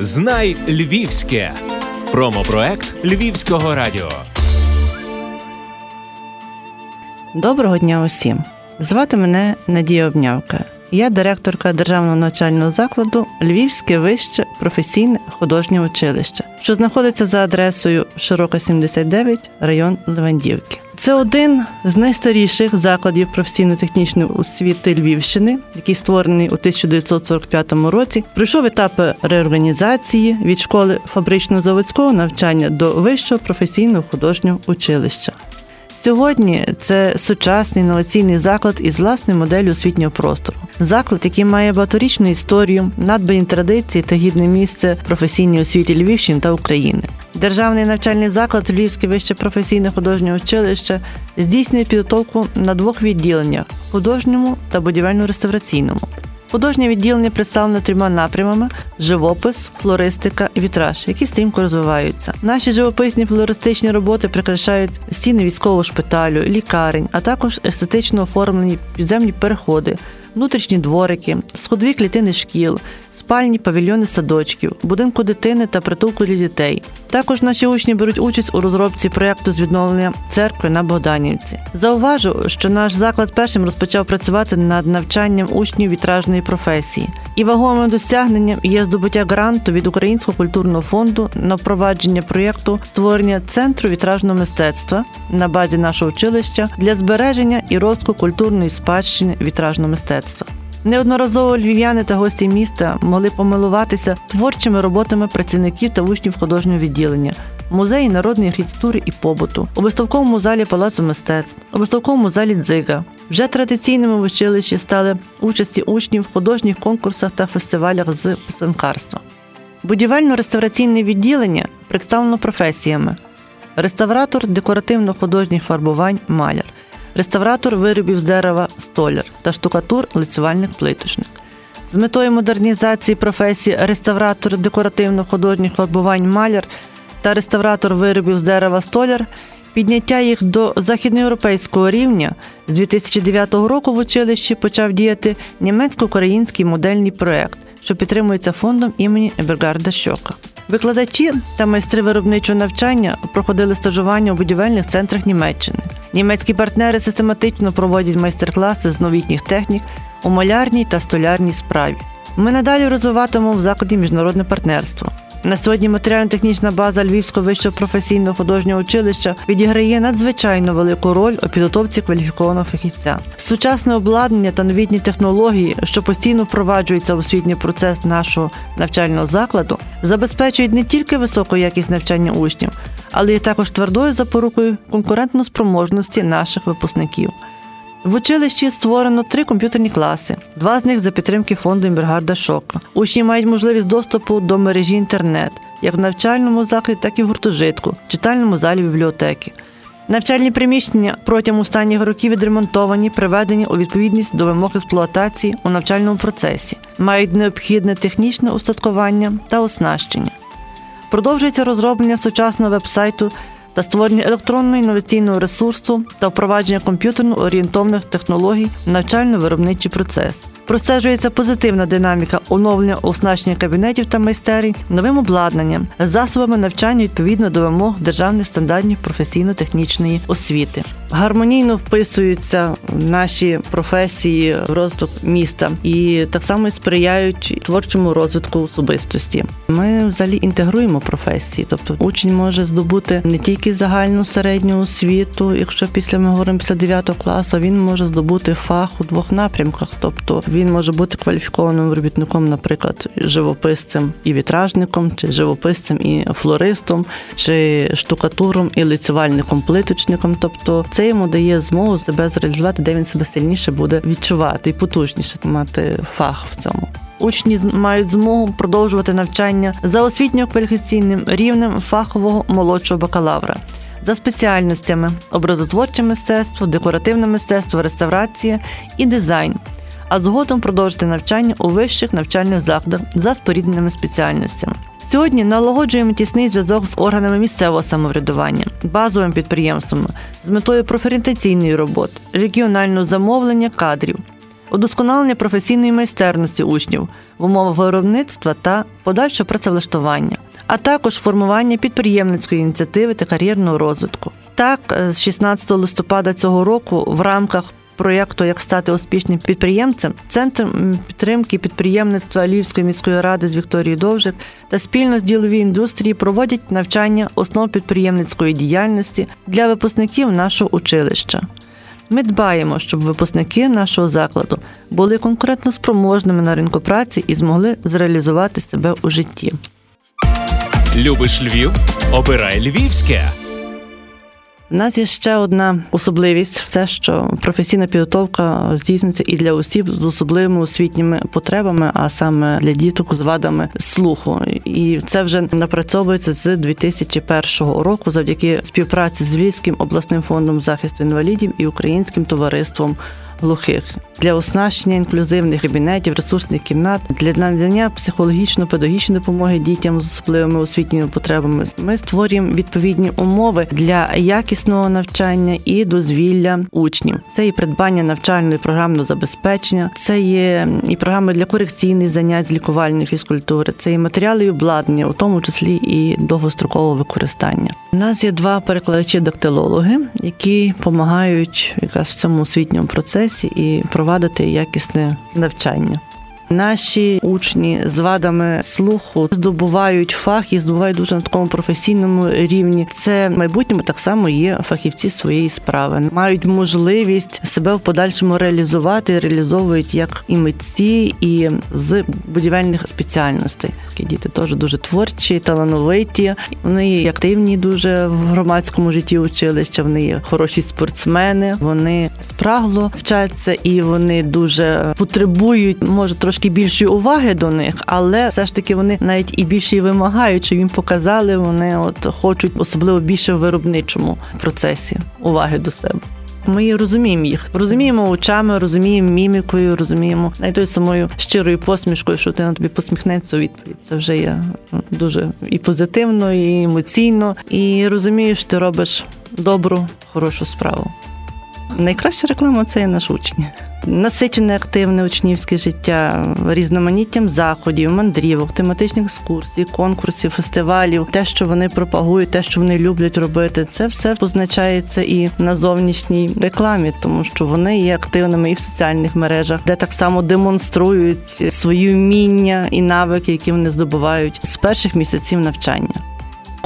Знай Львівське. Промопроект Львівського радіо. Доброго дня усім. Звати мене Надія Обнявка. Я директорка державного навчального закладу Львівське вище професійне художнє училище, що знаходиться за адресою Широка 79, район Левандівки. Це один з найстаріших закладів професійно-технічної освіти Львівщини, який створений у 1945 році. Пройшов етапи реорганізації від школи фабрично-заводського навчання до вищого професійного художнього училища. Сьогодні це сучасний інноваційний заклад із власною моделлю освітнього простору. Заклад, який має багаторічну історію, надбані традиції та гідне місце професійній освіті Львівщини та України. Державний навчальний заклад Львівське вище професійне художнє училище здійснює підготовку на двох відділеннях художньому та будівельно-реставраційному. Художнє відділення представлене трьома напрямами: живопис, флористика і вітраж, які стрімко розвиваються. Наші живописні флористичні роботи прикрашають стіни військового шпиталю, лікарень, а також естетично оформлені підземні переходи, внутрішні дворики, сходові клітини шкіл, спальні павільйони садочків, будинку дитини та притулку для дітей. Також наші учні беруть участь у розробці проєкту з відновлення церкви на Богданівці. Зауважу, що наш заклад першим розпочав працювати над навчанням учнів вітражної професії. І вагомим досягненням є здобуття гранту від Українського культурного фонду на впровадження проєкту створення центру вітражного мистецтва на базі нашого училища для збереження і розвитку культурної спадщини вітражного мистецтва. Неодноразово львів'яни та гості міста могли помилуватися творчими роботами працівників та учнів художнього відділення. Музеї народної архітектури і побуту, у виставковому залі Палацу мистецтв, у виставковому залі Дзига. Вже традиційними в училищі стали участі учнів в художніх конкурсах та фестивалях з писанкарства. Будівельно-реставраційне відділення представлено професіями: реставратор декоративно-художніх фарбувань маляр, реставратор виробів з дерева столяр та штукатур лицювальник плиточник. З метою модернізації професії реставратор декоративно-художніх фарбувань маляр та реставратор виробів з дерева столяр. Підняття їх до західноєвропейського рівня з 2009 року в училищі почав діяти німецько-український модельний проект, що підтримується фондом імені Ебергарда Щока. Викладачі та майстри виробничого навчання проходили стажування у будівельних центрах Німеччини. Німецькі партнери систематично проводять майстер-класи з новітніх технік у малярній та столярній справі. Ми надалі розвиватимемо в закладі міжнародне партнерство. На сьогодні матеріально-технічна база Львівського вищого професійного художнього училища відіграє надзвичайно велику роль у підготовці кваліфікованого фахівця. Сучасне обладнання та новітні технології, що постійно впроваджуються в освітній процес нашого навчального закладу, забезпечують не тільки високу якість навчання учнів, але й також твердою запорукою конкурентноспроможності наших випускників. В училищі створено три комп'ютерні класи, два з них за підтримки фонду Імбергарда Шока. Учні мають можливість доступу до мережі інтернет, як в навчальному закладі, так і в гуртожитку, читальному залі бібліотеки. Навчальні приміщення протягом останніх років відремонтовані, приведені у відповідність до вимог експлуатації у навчальному процесі, мають необхідне технічне устаткування та оснащення. Продовжується розроблення сучасного веб-сайту та створення електронного інноваційного ресурсу та впровадження комп'ютерно орієнтовних технологій в навчально-виробничий процес. Простежується позитивна динаміка оновлення оснащення кабінетів та майстерень новим обладнанням, засобами навчання відповідно до вимог державних стандартів професійно-технічної освіти. Гармонійно вписуються наші професії в розвиток міста і так само сприяють творчому розвитку особистості. Ми взагалі інтегруємо професії, тобто учень може здобути не тільки загальну середню освіту, якщо після ми говоримо після 9 класу, він може здобути фах у двох напрямках, тобто він може бути кваліфікованим робітником, наприклад, живописцем і вітражником, чи живописцем і флористом, чи штукатуром і лицювальником, плиточником. Тобто це йому дає змогу себе зреалізувати, де він себе сильніше буде відчувати і потужніше мати фах в цьому. Учні мають змогу продовжувати навчання за освітньо-кваліфікаційним рівнем фахового молодшого бакалавра. За спеціальностями образотворче мистецтво, декоративне мистецтво, реставрація і дизайн, а згодом продовжити навчання у вищих навчальних закладах за спорідненими спеціальностями. Сьогодні налагоджуємо тісний зв'язок з органами місцевого самоврядування, базовими підприємствами з метою профорієнтаційної роботи, регіонального замовлення кадрів. удосконалення професійної майстерності учнів в умовах виробництва та подальше працевлаштування, а також формування підприємницької ініціативи та кар'єрного розвитку. Так, е, з 16 листопада цього року в рамках проєкту Як стати успішним підприємцем Центр підтримки підприємництва Львівської міської ради з Вікторією Довжик та спільно з ділової індустрії проводять навчання основ підприємницької діяльності для випускників нашого училища. Ми дбаємо, щоб випускники нашого закладу були конкурентно спроможними на ринку праці і змогли зреалізувати себе у житті. Любиш Львів? Обирай Львівське. У нас є ще одна особливість: це що професійна підготовка здійснюється і для осіб з особливими освітніми потребами, а саме для діток з вадами слуху. І це вже напрацьовується з 2001 року завдяки співпраці з Львівським обласним фондом захисту інвалідів і українським товариством глухих для оснащення інклюзивних кабінетів, ресурсних кімнат для надання психологічно-педагогічної допомоги дітям з особливими освітніми потребами. Ми створюємо відповідні умови для якісного навчання і дозвілля учнів. Це і придбання навчальної програмного забезпечення, це є і програми для корекційних занять з лікувальної фізкультури, це і матеріали і обладнання, у тому числі і довгострокового використання. У нас є два перекладачі-дактилологи, які допомагають якраз в цьому освітньому процесі і провадити якісне навчання. Наші учні з вадами слуху здобувають фах і здобувають дуже на такому професійному рівні. Це в майбутньому так само є фахівці своєї справи, мають можливість себе в подальшому реалізувати, реалізовують як і митці, і з будівельних спеціальностей. Діти теж дуже творчі, талановиті. Вони є активні дуже в громадському житті училища. Вони є хороші спортсмени. Вони спрагло вчаться і вони дуже потребують, може трошки трошки більшої уваги до них, але все ж таки вони навіть і більше вимагають, щоб їм показали. Вони от хочуть особливо більше в виробничому процесі уваги до себе. Ми розуміємо їх, розуміємо очами, розуміємо мімікою, розуміємо навіть тою самою щирою посмішкою, що ти на тобі посміхнеться у відповідь. Це вже є дуже і позитивно, і емоційно, і розумієш, ти робиш добру, хорошу справу. Найкраща реклама це є наш учні насичене активне учнівське життя, різноманіттям заходів, мандрівок, тематичних екскурсій, конкурсів, фестивалів, те, що вони пропагують, те, що вони люблять робити, це все позначається і на зовнішній рекламі, тому що вони є активними і в соціальних мережах, де так само демонструють свої вміння і навики, які вони здобувають з перших місяців навчання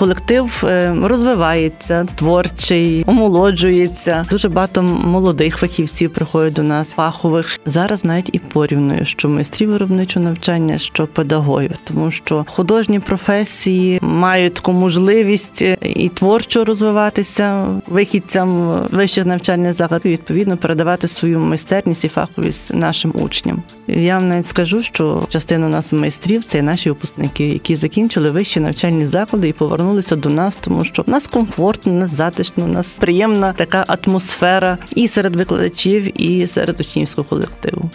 колектив е, розвивається, творчий, омолоджується. Дуже багато молодих фахівців приходять до нас, фахових. Зараз навіть і порівнюю, що майстрів виробничого навчання, що педагогів, тому що художні професії мають таку можливість е, і творчо розвиватися вихідцям вищих навчальних закладів, відповідно передавати свою майстерність і фаховість нашим учням. Я вам навіть скажу, що частина у нас майстрів це наші випускники, які закінчили вищі навчальні заклади і повернули повернулися до нас, тому що в нас комфортно, нас затишно, у нас приємна така атмосфера і серед викладачів, і серед учнівського колективу.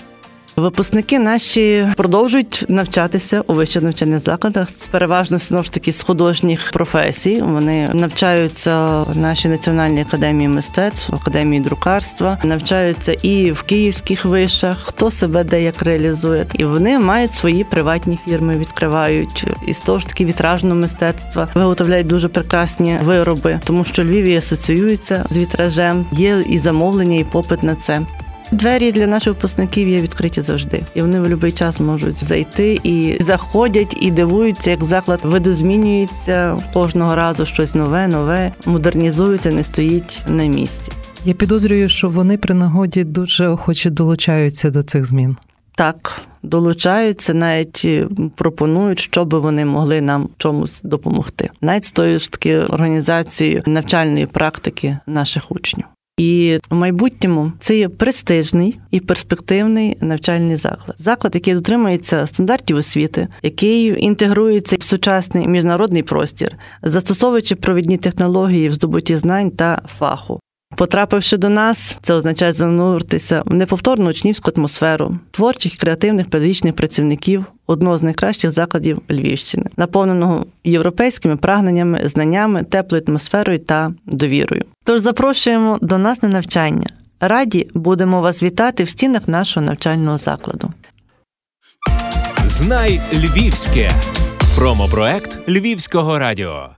Випускники наші продовжують навчатися у вищих навчальних закладах переважно знову ж таки з художніх професій. Вони навчаються в нашій національній академії мистецтв, академії друкарства, навчаються і в київських вишах, хто себе де як реалізує, і вони мають свої приватні фірми, відкривають і з того ж таки вітражного мистецтва, виготовляють дуже прекрасні вироби, тому що Львіві асоціюється з вітражем. Є і замовлення, і попит на це. Двері для наших випускників є відкриті завжди, і вони в будь-який час можуть зайти і заходять і дивуються, як заклад видозмінюється кожного разу щось нове, нове, модернізується, не стоїть на місці. Я підозрюю, що вони при нагоді дуже охоче долучаються до цих змін. Так, долучаються, навіть пропонують, щоб вони могли нам чомусь допомогти, навіть з тою ж таки організацією навчальної практики наших учнів. І в майбутньому це є престижний і перспективний навчальний заклад. Заклад, який дотримується стандартів освіти, який інтегрується в сучасний міжнародний простір, застосовуючи провідні технології в здобутті знань та фаху. Потрапивши до нас, це означає зануритися в неповторну учнівську атмосферу творчих креативних педагогічних працівників одного з найкращих закладів Львівщини, наповненого європейськими прагненнями, знаннями, теплою атмосферою та довірою. Тож запрошуємо до нас на навчання. Раді будемо вас вітати в стінах нашого навчального закладу. Знай Львівське. Промопроект Львівського радіо.